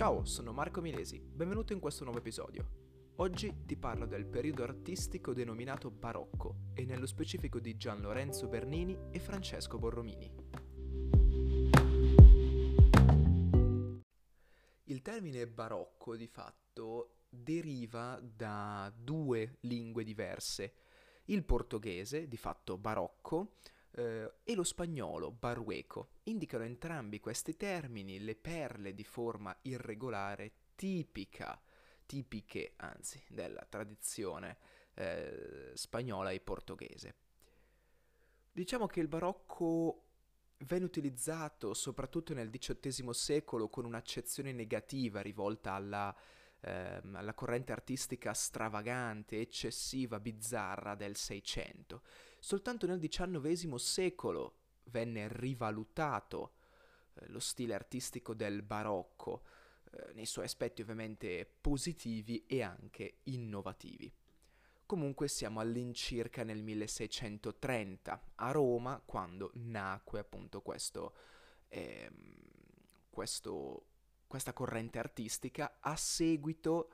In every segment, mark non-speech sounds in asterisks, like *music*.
Ciao, sono Marco Milesi, benvenuto in questo nuovo episodio. Oggi ti parlo del periodo artistico denominato barocco e nello specifico di Gian Lorenzo Bernini e Francesco Borromini. Il termine barocco di fatto deriva da due lingue diverse, il portoghese, di fatto barocco, eh, e lo spagnolo, barrueco. Indicano entrambi questi termini le perle di forma irregolare tipica, tipiche anzi, della tradizione eh, spagnola e portoghese. Diciamo che il barocco venne utilizzato soprattutto nel XVIII secolo con un'accezione negativa rivolta alla ehm, alla corrente artistica stravagante, eccessiva, bizzarra del Seicento. Soltanto nel XIX secolo venne rivalutato eh, lo stile artistico del barocco, eh, nei suoi aspetti ovviamente positivi e anche innovativi. Comunque siamo all'incirca nel 1630 a Roma quando nacque appunto questo, ehm, questo questa corrente artistica a seguito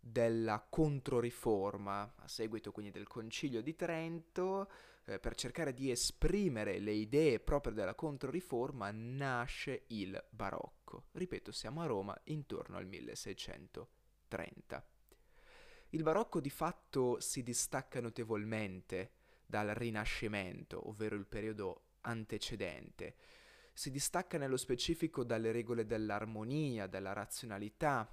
della Controriforma, a seguito quindi del Concilio di Trento, eh, per cercare di esprimere le idee proprio della Controriforma, nasce il Barocco. Ripeto, siamo a Roma intorno al 1630. Il Barocco di fatto si distacca notevolmente dal Rinascimento, ovvero il periodo antecedente si distacca nello specifico dalle regole dell'armonia, della razionalità,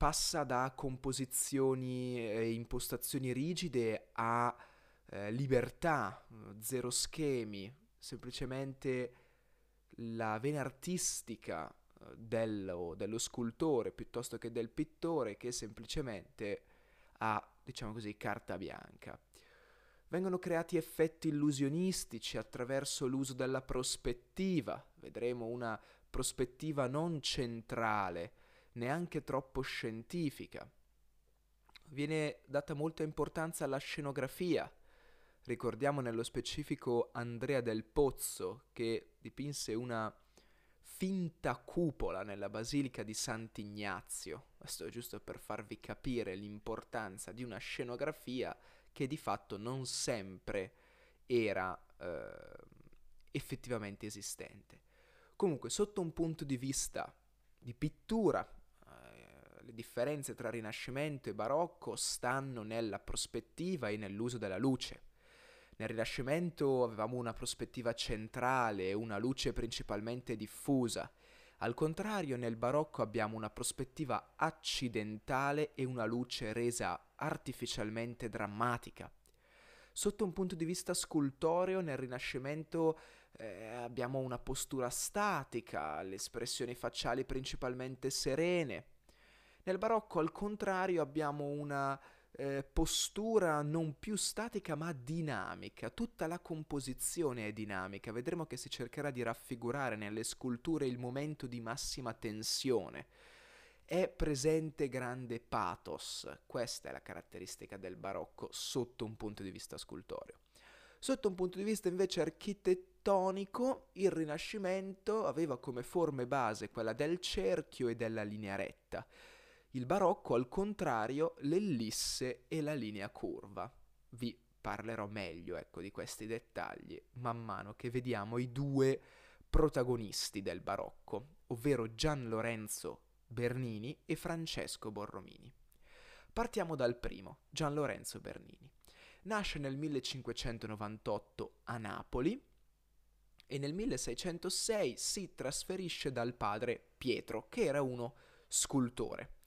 passa da composizioni e impostazioni rigide a eh, libertà, zero schemi, semplicemente la vena artistica eh, dello, dello scultore piuttosto che del pittore che semplicemente ha, diciamo così, carta bianca. Vengono creati effetti illusionistici attraverso l'uso della prospettiva. Vedremo una prospettiva non centrale, neanche troppo scientifica. Viene data molta importanza alla scenografia. Ricordiamo nello specifico Andrea del Pozzo che dipinse una finta cupola nella Basilica di Sant'Ignazio. Questo è giusto per farvi capire l'importanza di una scenografia che di fatto non sempre era eh, effettivamente esistente. Comunque, sotto un punto di vista di pittura, le differenze tra Rinascimento e Barocco stanno nella prospettiva e nell'uso della luce. Nel Rinascimento avevamo una prospettiva centrale e una luce principalmente diffusa. Al contrario, nel Barocco abbiamo una prospettiva accidentale e una luce resa artificialmente drammatica. Sotto un punto di vista scultoreo, nel Rinascimento eh, abbiamo una postura statica, le espressioni facciali principalmente serene. Nel Barocco, al contrario, abbiamo una eh, postura non più statica ma dinamica. Tutta la composizione è dinamica. Vedremo che si cercherà di raffigurare nelle sculture il momento di massima tensione è presente grande pathos. Questa è la caratteristica del barocco sotto un punto di vista scultoreo. Sotto un punto di vista invece architettonico, il Rinascimento aveva come forme base quella del cerchio e della linea retta. Il barocco, al contrario, l'ellisse e la linea curva. Vi parlerò meglio ecco, di questi dettagli man mano che vediamo i due protagonisti del barocco, ovvero Gian Lorenzo Bernini e Francesco Borromini. Partiamo dal primo, Gian Lorenzo Bernini. Nasce nel 1598 a Napoli e nel 1606 si trasferisce dal padre Pietro, che era uno scultore.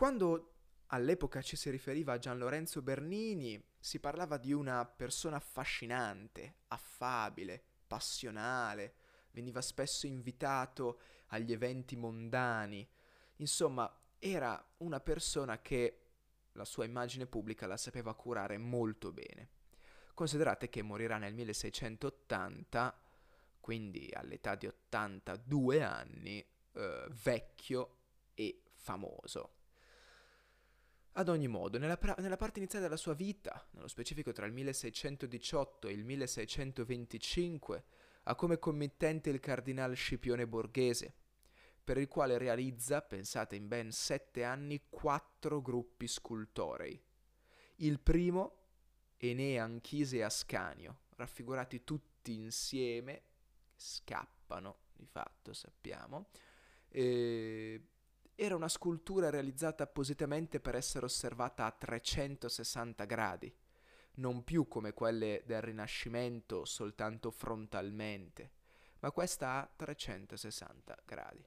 Quando all'epoca ci si riferiva a Gian Lorenzo Bernini, si parlava di una persona affascinante, affabile, passionale, veniva spesso invitato agli eventi mondani. Insomma, era una persona che la sua immagine pubblica la sapeva curare molto bene. Considerate che morirà nel 1680, quindi all'età di 82 anni, eh, vecchio e famoso. Ad ogni modo, nella, pra- nella, parte iniziale della sua vita, nello specifico tra il 1618 e il 1625, ha come committente il cardinale Scipione Borghese. per il quale realizza, pensate in ben sette anni, quattro gruppi scultorei. Il primo, Enea, Anchise e Ascanio, raffigurati tutti insieme, scappano di fatto, sappiamo. Eh, era una scultura realizzata appositamente per essere osservata a 360 gradi, non più come quelle del Rinascimento soltanto frontalmente, ma questa a 360 gradi.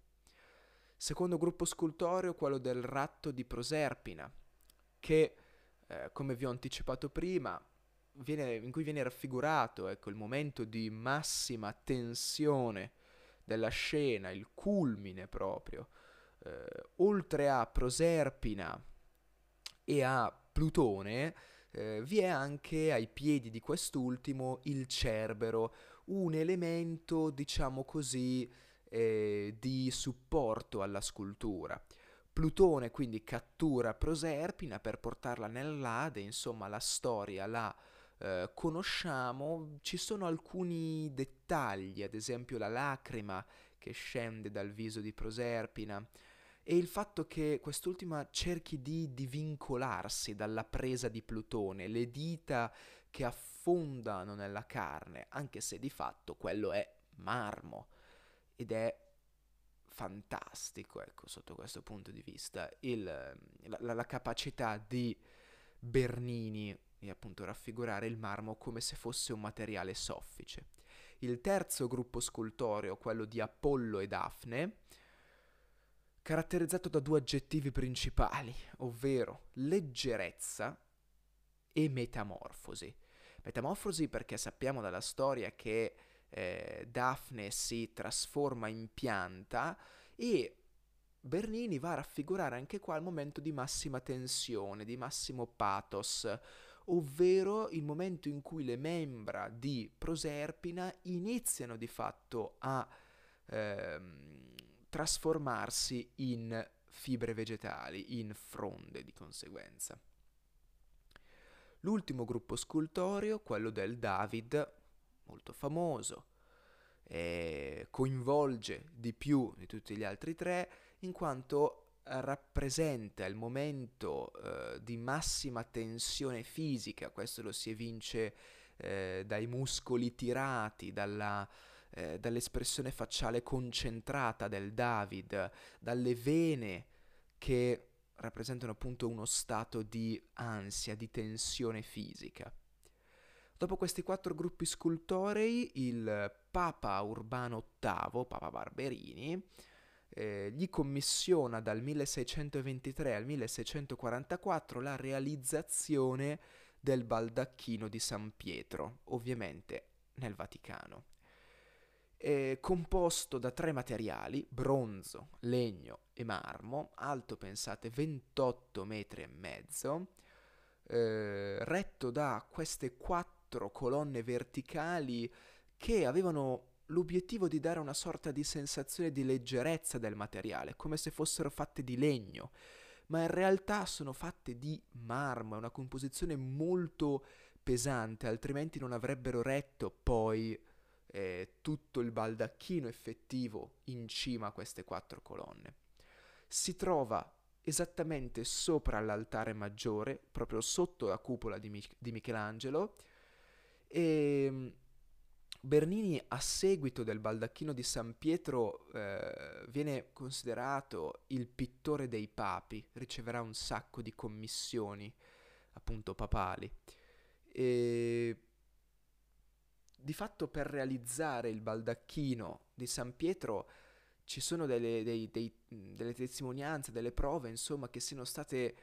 Secondo gruppo scultoreo, quello del ratto di Proserpina, che, eh, come vi ho anticipato prima, viene, in cui viene raffigurato ecco, il momento di massima tensione della scena, il culmine proprio. Eh, oltre a Proserpina e a Plutone, eh, vi è anche ai piedi di quest'ultimo il Cerbero, un elemento, diciamo così, eh, di supporto alla scultura. Plutone quindi cattura Proserpina per portarla nell'Ade, insomma la storia la eh, conosciamo, ci sono alcuni dettagli, ad esempio la lacrima che scende dal viso di Proserpina e il fatto che quest'ultima cerchi di divincolarsi dalla presa di Plutone, le dita che affondano nella carne, anche se di fatto quello è marmo ed è fantastico, ecco, sotto questo punto di vista, il, la, la, capacità di Bernini di appunto raffigurare il marmo come se fosse un materiale soffice. Il terzo gruppo scultoreo, quello di Apollo e Daphne, caratterizzato da due aggettivi principali, ovvero leggerezza e metamorfosi. Metamorfosi perché sappiamo dalla storia che eh, Daphne si trasforma in pianta e Bernini va a raffigurare anche qua il momento di massima tensione, di massimo pathos, ovvero il momento in cui le membra di Proserpina iniziano di fatto a ehm, trasformarsi in fibre vegetali, in fronde di conseguenza. L'ultimo gruppo scultoreo, quello del David, molto famoso, coinvolge di più di tutti gli altri tre in quanto rappresenta il momento eh, di massima tensione fisica, questo lo si evince eh, dai muscoli tirati, dalla, eh, dall'espressione facciale concentrata del David, dalle vene che rappresentano appunto uno stato di ansia, di tensione fisica. Dopo questi quattro gruppi scultorei, il Papa Urbano VIII, Papa Barberini, eh, gli commissiona dal 1623 al 1644 la realizzazione del baldacchino di San Pietro, ovviamente nel Vaticano. È composto da tre materiali, bronzo, legno e marmo, alto pensate 28 metri e mezzo, eh, retto da queste quattro colonne verticali che avevano l'obiettivo di dare una sorta di sensazione di leggerezza del materiale, come se fossero fatte di legno, ma in realtà sono fatte di marmo, è una composizione molto pesante, altrimenti non avrebbero retto poi eh, tutto il baldacchino effettivo in cima a queste quattro colonne. Si trova esattamente sopra l'altare maggiore, proprio sotto la cupola di, Mich- di Michelangelo, e Bernini a seguito del baldacchino di San Pietro eh, viene considerato il pittore dei papi, riceverà un sacco di commissioni appunto papali. E di fatto per realizzare il baldacchino di San Pietro ci sono delle, dei, dei, delle testimonianze, delle prove, insomma, che siano state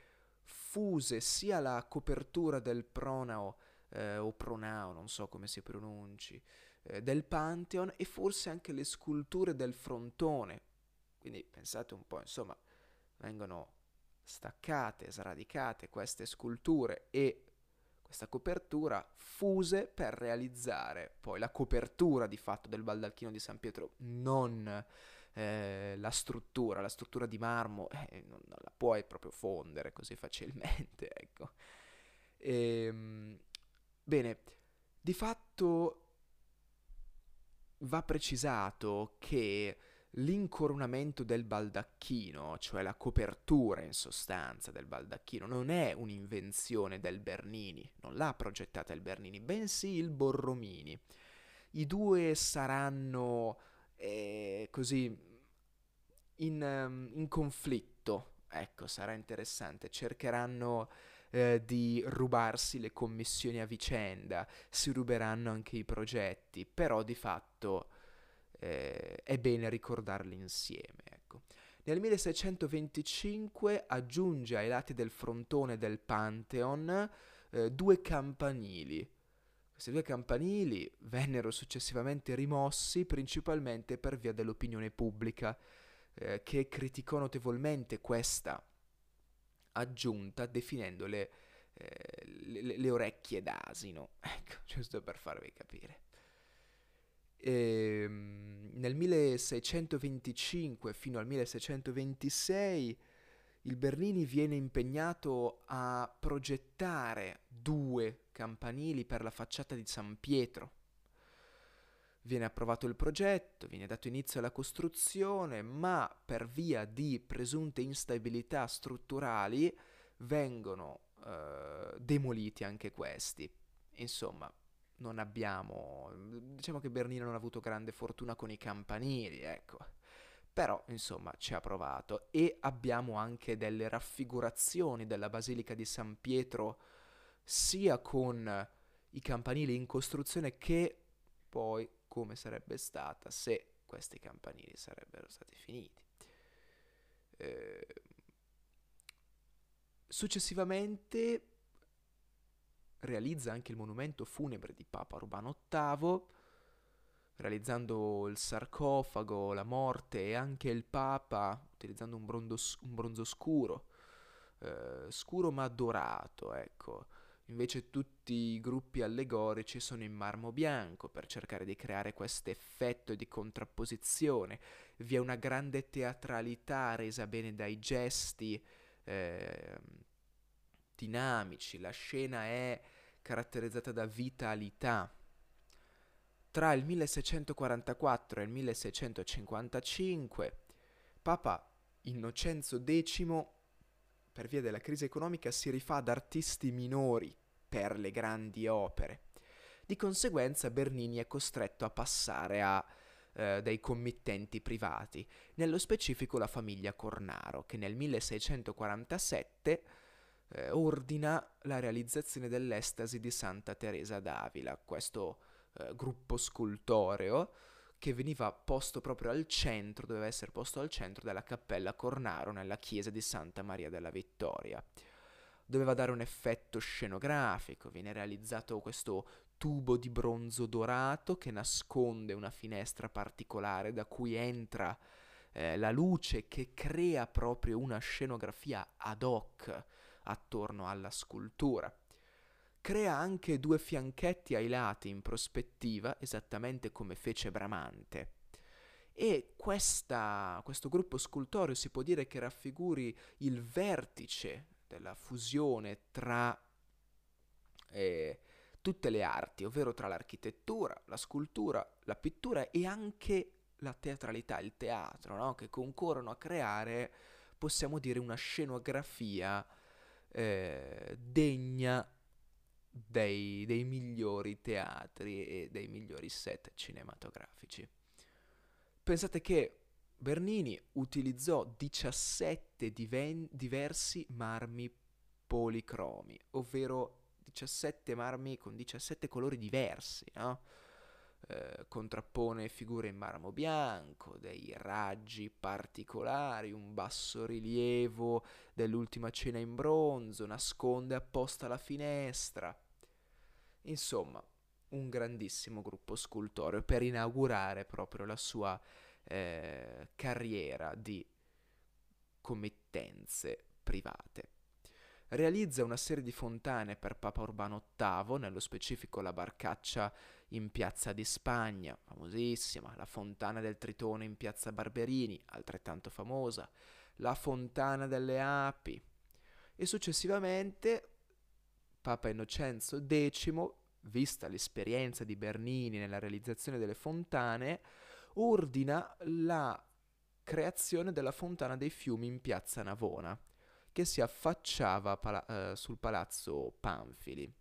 fuse sia la copertura del pronao eh, o pronao, non so come si pronunci, eh, del Pantheon e forse anche le sculture del frontone. Quindi pensate un po', insomma, vengono staccate, sradicate queste sculture e questa copertura fuse per realizzare poi la copertura di fatto del baldacchino di San Pietro, non eh, la struttura, la struttura di marmo eh, non, non, la puoi proprio fondere così facilmente, *laughs* ecco. E, ehm, bene, di fatto va precisato che L'incoronamento del baldacchino, cioè la copertura in sostanza del baldacchino, non è un'invenzione del Bernini, non l'ha progettata il Bernini, bensì il Borromini. I due saranno eh, così in, um, in, conflitto, ecco, sarà interessante, cercheranno eh, di rubarsi le commissioni a vicenda, si ruberanno anche i progetti, però di fatto eh, è bene ricordarli insieme. Ecco. Nel 1625 aggiunge ai lati del frontone del Pantheon eh, due campanili. Questi due campanili vennero successivamente rimossi principalmente per via dell'opinione pubblica, eh, che criticò notevolmente questa aggiunta definendole eh, le, le, orecchie d'asino. *laughs* Ecco, giusto per farvi capire. E, ehm, nel 1625 fino al 1626 il Bernini viene impegnato a progettare due campanili per la facciata di San Pietro. Viene approvato il progetto, viene dato inizio alla costruzione, ma per via di presunte instabilità strutturali vengono eh, demoliti anche questi. Insomma, non abbiamo... diciamo che Bernino non ha avuto grande fortuna con i campanili, ecco. Però, insomma, ci ha provato. E abbiamo anche delle raffigurazioni della Basilica di San Pietro, sia con i campanili in costruzione che poi come sarebbe stata se questi campanili sarebbero stati finiti. Eh, successivamente realizza anche il monumento funebre di Papa Urbano VIII, realizzando il sarcofago, la morte e anche il Papa, utilizzando un, bronzo, un bronzo scuro, eh, scuro ma dorato, ecco. Invece tutti i gruppi allegorici sono in marmo bianco per cercare di creare questo effetto di contrapposizione. Vi è una grande teatralità resa bene dai gesti, eh, dinamici, la scena è caratterizzata da vitalità. Tra il 1644 e il 1655 Papa Innocenzo X, per via della crisi economica, si rifà ad artisti minori per le grandi opere. Di conseguenza Bernini è costretto a passare a eh, dei committenti privati, nello specifico la famiglia Cornaro, che nel 1647 eh, ordina la realizzazione dell'estasi di Santa Teresa d'Avila, questo eh, gruppo scultoreo che veniva posto proprio al centro, doveva essere posto al centro della cappella Cornaro nella chiesa di Santa Maria della Vittoria. Doveva dare un effetto scenografico, viene realizzato questo tubo di bronzo dorato che nasconde una finestra particolare da cui entra eh, la luce che crea proprio una scenografia ad hoc attorno alla scultura. Crea anche due fianchetti ai lati in prospettiva, esattamente come fece Bramante. E questa, questo gruppo scultoreo si può dire che raffiguri il vertice della fusione tra eh, tutte le arti, ovvero tra l'architettura, la scultura, la pittura e anche la teatralità, il teatro, no? che concorrono a creare, possiamo dire, una scenografia eh, degna dei, dei, migliori teatri e dei migliori set cinematografici. Pensate che Bernini utilizzò 17 diven- diversi marmi policromi, ovvero 17 marmi con 17 colori diversi, no? Eh, contrappone figure in marmo bianco, dei raggi particolari, un basso rilievo dell'ultima cena in bronzo, nasconde apposta la finestra. Insomma, un grandissimo gruppo scultoreo per inaugurare proprio la sua eh, carriera di committenze private realizza una serie di fontane per Papa Urbano VIII, nello specifico la Barcaccia in Piazza di Spagna, famosissima, la Fontana del Tritone in Piazza Barberini, altrettanto famosa, la Fontana delle Api e successivamente Papa Innocenzo X, vista l'esperienza di Bernini nella realizzazione delle fontane, ordina la creazione della fontana dei fiumi in piazza Navona, che si affacciava pala- eh, sul palazzo Panfili.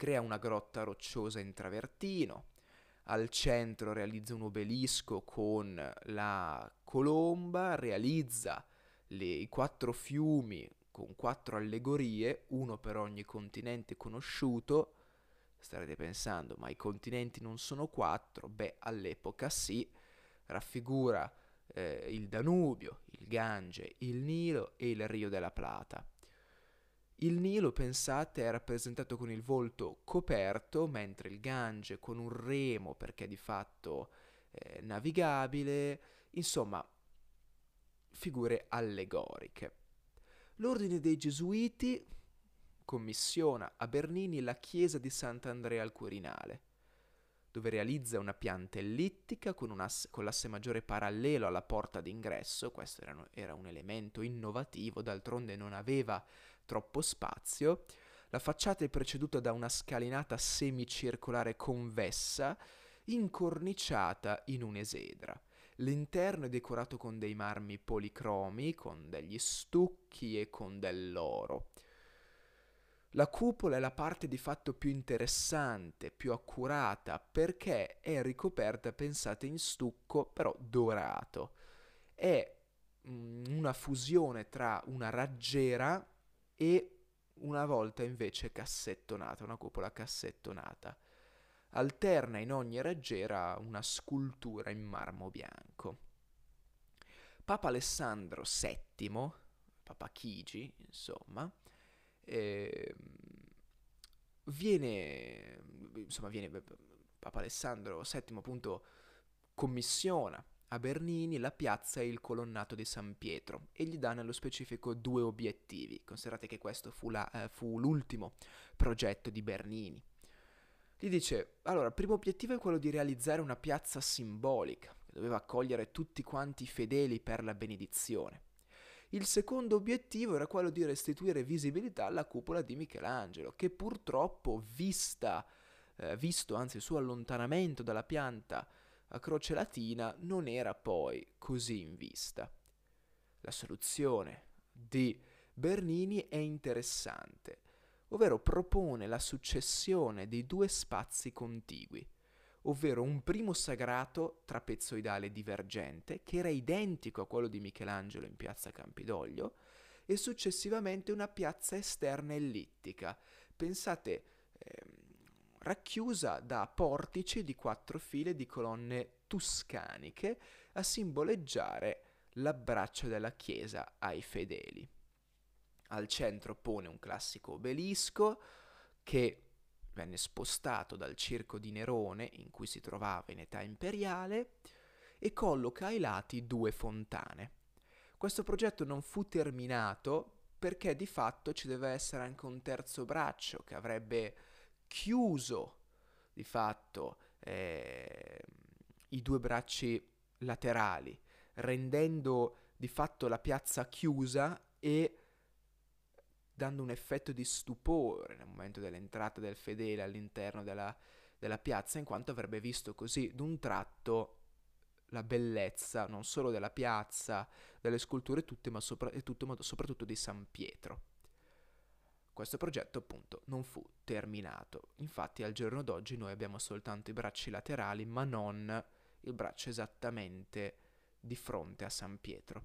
Crea una grotta rocciosa in travertino, al centro realizza un obelisco con la colomba, realizza le, i quattro fiumi con quattro allegorie, uno per ogni continente conosciuto. Starete pensando, ma i continenti non sono quattro? Beh, all'epoca sì, raffigura eh, il Danubio, il Gange, il Nilo e il Rio della Plata. Il Nilo, pensate, è rappresentato con il volto coperto, mentre il Gange con un remo perché di fatto è navigabile, insomma, figure allegoriche. L'ordine dei Gesuiti commissiona a Bernini la chiesa di Sant'Andrea al Quirinale, dove realizza una pianta ellittica con, un asse, con l'asse maggiore parallelo alla porta d'ingresso, questo era, era un elemento innovativo, d'altronde non aveva troppo spazio. La facciata è preceduta da una scalinata semicircolare convessa, incorniciata in un'esedra. L'interno è decorato con dei marmi policromi, con degli stucchi e con dell'oro. La cupola è la parte di fatto più interessante, più accurata, perché è ricoperta, pensate, in stucco, però dorato. È mm, una fusione tra una raggiera e una volta invece cassettonata, una cupola cassettonata. Alterna in ogni raggiera una scultura in marmo bianco. Papa Alessandro VII, Papa Chigi, insomma, eh, viene, insomma, viene, Papa Alessandro VII appunto commissiona a Bernini la piazza e il colonnato di San Pietro e gli dà nello specifico due obiettivi. Considerate che questo fu, la, eh, fu l'ultimo progetto di Bernini. Gli dice, allora, il primo obiettivo è quello di realizzare una piazza simbolica, che doveva accogliere tutti quanti i fedeli per la benedizione. Il secondo obiettivo era quello di restituire visibilità alla cupola di Michelangelo, che purtroppo, vista, eh, visto anzi il suo allontanamento dalla pianta a croce latina non era poi così in vista. La soluzione di Bernini è interessante, ovvero propone la successione dei due spazi contigui, ovvero un primo sagrato trapezoidale divergente che era identico a quello di Michelangelo in piazza Campidoglio e successivamente una piazza esterna ellittica. Pensate, eh, racchiusa da portici di quattro file di colonne tuscaniche a simboleggiare l'abbraccio della Chiesa ai fedeli. Al centro pone un classico obelisco che venne spostato dal circo di Nerone in cui si trovava in età imperiale e colloca ai lati due fontane. Questo progetto non fu terminato perché di fatto ci deve essere anche un terzo braccio che avrebbe chiuso di fatto eh, i due bracci laterali, rendendo di fatto la piazza chiusa e dando un effetto di stupore nel momento dell'entrata del fedele all'interno della, della piazza, in quanto avrebbe visto così d'un tratto la bellezza non solo della piazza, delle sculture tutte, ma, sopra, tutto, ma soprattutto di San Pietro. Questo progetto appunto non fu terminato, infatti al giorno d'oggi noi abbiamo soltanto i bracci laterali ma non il braccio esattamente di fronte a San Pietro.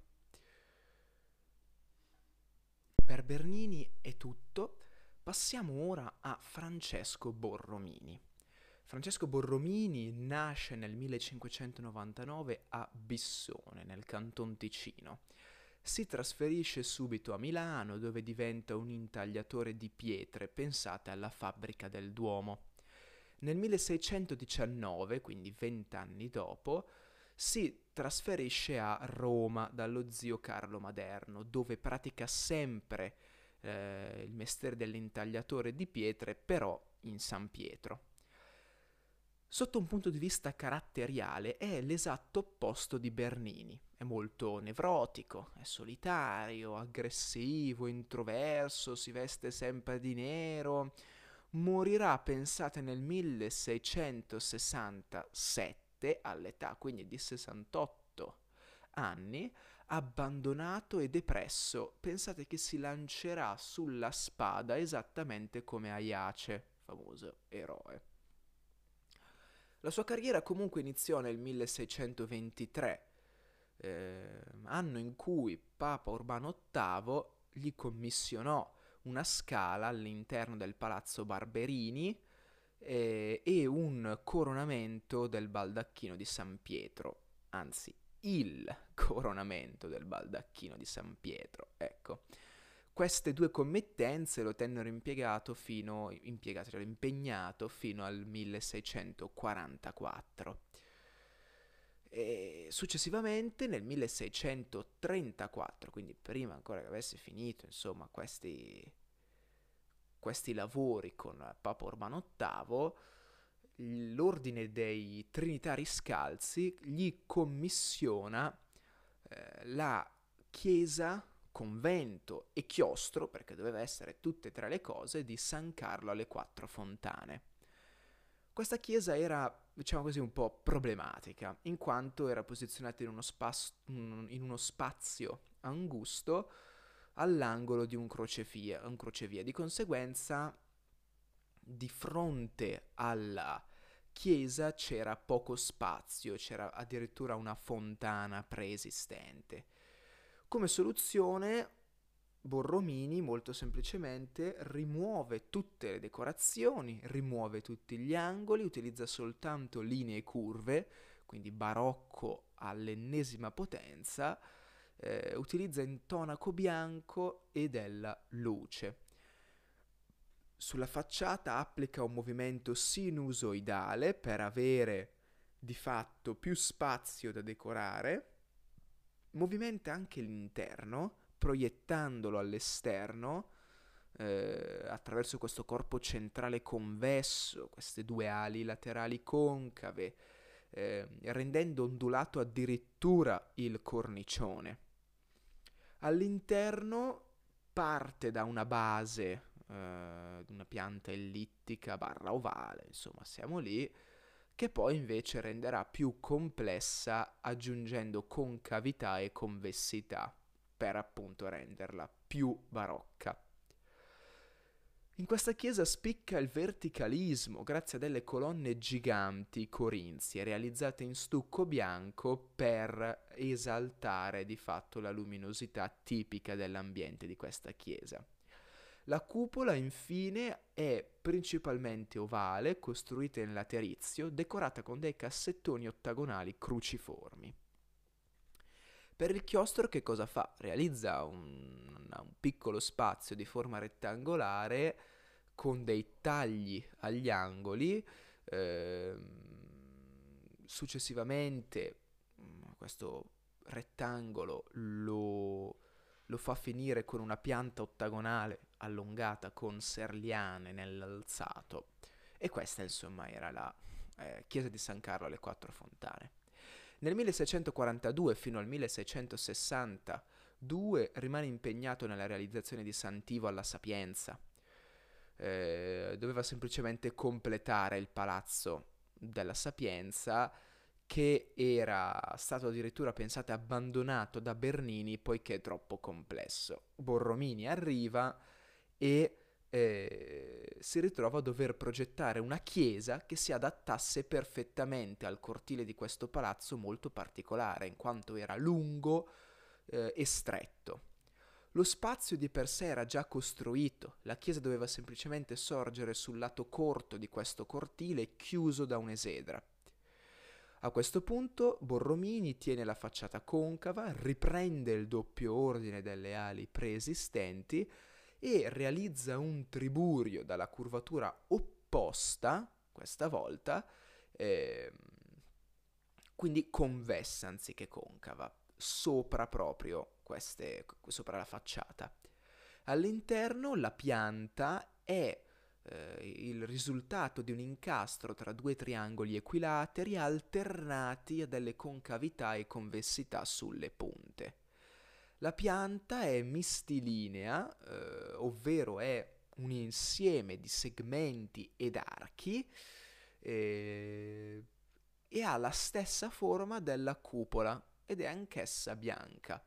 Per Bernini è tutto, passiamo ora a Francesco Borromini. Francesco Borromini nasce nel 1599 a Bissone, nel Canton Ticino si trasferisce subito a Milano dove diventa un intagliatore di pietre, pensate alla fabbrica del Duomo. Nel 1619, quindi vent'anni dopo, si trasferisce a Roma dallo zio Carlo Maderno, dove pratica sempre eh, il mestiere dell'intagliatore di pietre, però in San Pietro. Sotto un punto di vista caratteriale è l'esatto opposto di Bernini. È molto nevrotico, è solitario, aggressivo, introverso, si veste sempre di nero. Morirà, pensate, nel 1667 all'età quindi di 68 anni, abbandonato e depresso. Pensate che si lancerà sulla spada esattamente come Aiace, famoso eroe. La sua carriera comunque iniziò nel 1623, eh, anno in cui Papa Urbano VIII gli commissionò una scala all'interno del palazzo Barberini eh, e un coronamento del baldacchino di San Pietro, anzi il coronamento del baldacchino di San Pietro, ecco. Queste due committenze lo tennero impiegato fino, impiegato, cioè impegnato fino al 1644. E successivamente nel 1634, quindi prima ancora che avesse finito insomma questi, questi lavori con Papa Urbano VIII, l'ordine dei Trinitari Scalzi gli commissiona eh, la chiesa, convento e chiostro, perché doveva essere tutte e tre le cose, di San Carlo alle Quattro Fontane. Questa chiesa era, diciamo così, un po' problematica, in quanto era posizionata in uno, spas- in uno spazio angusto all'angolo di un crocevia, un crocevia. Di conseguenza, di fronte alla chiesa c'era poco spazio, c'era addirittura una fontana preesistente. Come soluzione Borromini molto semplicemente rimuove tutte le decorazioni, rimuove tutti gli angoli, utilizza soltanto linee curve, quindi barocco all'ennesima potenza, eh, utilizza intonaco bianco e della luce. Sulla facciata applica un movimento sinusoidale per avere di fatto più spazio da decorare, movimenta anche l'interno, proiettandolo all'esterno eh, attraverso questo corpo centrale convesso, queste due ali laterali concave, eh, rendendo ondulato addirittura il cornicione. All'interno parte da una base, eh, una pianta ellittica barra ovale, insomma siamo lì, che poi invece renderà più complessa aggiungendo concavità e convessità per appunto renderla più barocca. In questa chiesa spicca il verticalismo grazie a delle colonne giganti corinzie realizzate in stucco bianco per esaltare di fatto la luminosità tipica dell'ambiente di questa chiesa. La cupola infine è principalmente ovale, costruita in laterizio, decorata con dei cassettoni ottagonali cruciformi. Per il chiostro che cosa fa? Realizza un, un piccolo spazio di forma rettangolare con dei tagli agli angoli. Eh, successivamente mm, questo rettangolo lo, lo fa finire con una pianta ottagonale allungata con serliane nell'alzato. E questa insomma era la eh, chiesa di San Carlo alle Quattro Fontane. Nel 1642 fino al 1662 rimane impegnato nella realizzazione di Santivo alla Sapienza. Eh, doveva semplicemente completare il palazzo della Sapienza che era stato addirittura pensato abbandonato da Bernini poiché troppo complesso. Borromini arriva e eh, si ritrova a dover progettare una chiesa che si adattasse perfettamente al cortile di questo palazzo molto particolare, in quanto era lungo eh, e stretto. Lo spazio di per sé era già costruito, la chiesa doveva semplicemente sorgere sul lato corto di questo cortile chiuso da un'esedra. A questo punto Borromini tiene la facciata concava, riprende il doppio ordine delle ali preesistenti, e realizza un triburio dalla curvatura opposta, questa volta, eh, quindi convessa anziché concava, sopra proprio queste, sopra la facciata. All'interno la pianta è eh, il risultato di un incastro tra due triangoli equilateri alternati a delle concavità e convessità sulle punte. La pianta è mistilinea, eh, ovvero è un insieme di segmenti ed archi eh, e ha la stessa forma della cupola, ed è anch'essa bianca.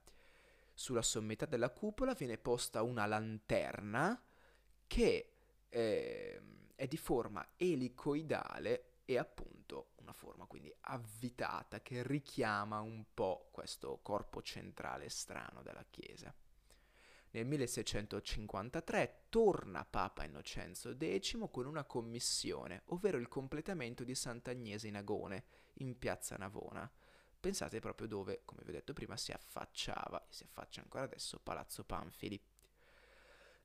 Sulla sommità della cupola viene posta una lanterna che eh, è di forma elicoidale e appunto una forma quindi avvitata che richiama un po' questo corpo centrale strano della chiesa. Nel 1653 torna Papa Innocenzo X con una commissione, ovvero il completamento di Sant'Agnese in Agone, in piazza Navona. Pensate proprio dove, come vi ho detto prima, si affacciava, e si affaccia ancora adesso, Palazzo Panfili.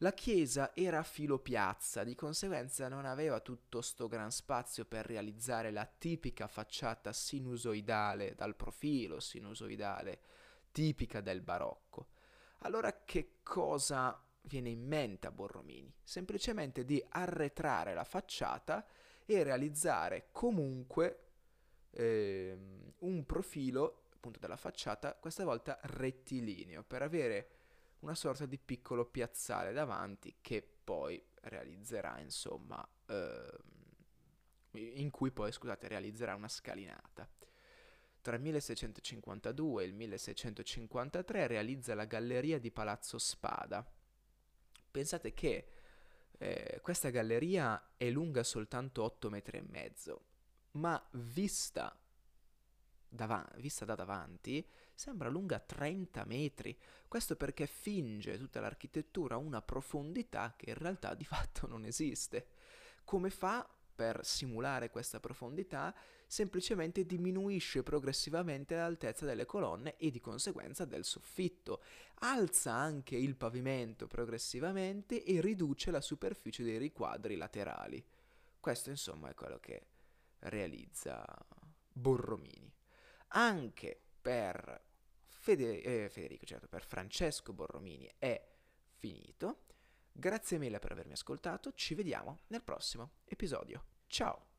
La chiesa era a filo piazza, di conseguenza non aveva tutto sto gran spazio per realizzare la tipica facciata sinusoidale dal profilo sinusoidale tipica del barocco. Allora che cosa viene in mente a Borromini? Semplicemente di arretrare la facciata e realizzare comunque eh, un profilo appunto della facciata, questa volta rettilineo, per avere una sorta di piccolo piazzale davanti che poi realizzerà insomma eh, in cui poi scusate realizzerà una scalinata. Tra il 1652 e il 1653 realizza la galleria di Palazzo Spada. Pensate che eh, questa galleria è lunga soltanto 8 metri e mezzo, ma vista, dav- vista da davanti sembra lunga 30 metri. Questo perché finge tutta l'architettura una profondità che in realtà di fatto non esiste. Come fa per simulare questa profondità, semplicemente diminuisce progressivamente l'altezza delle colonne e di conseguenza del soffitto, alza anche il pavimento progressivamente e riduce la superficie dei riquadri laterali. Questo insomma è quello che realizza Borromini. Anche per Fede- eh, Federico, certo, per Francesco Borromini è finito. Grazie mille per avermi ascoltato, ci vediamo nel prossimo episodio. Ciao!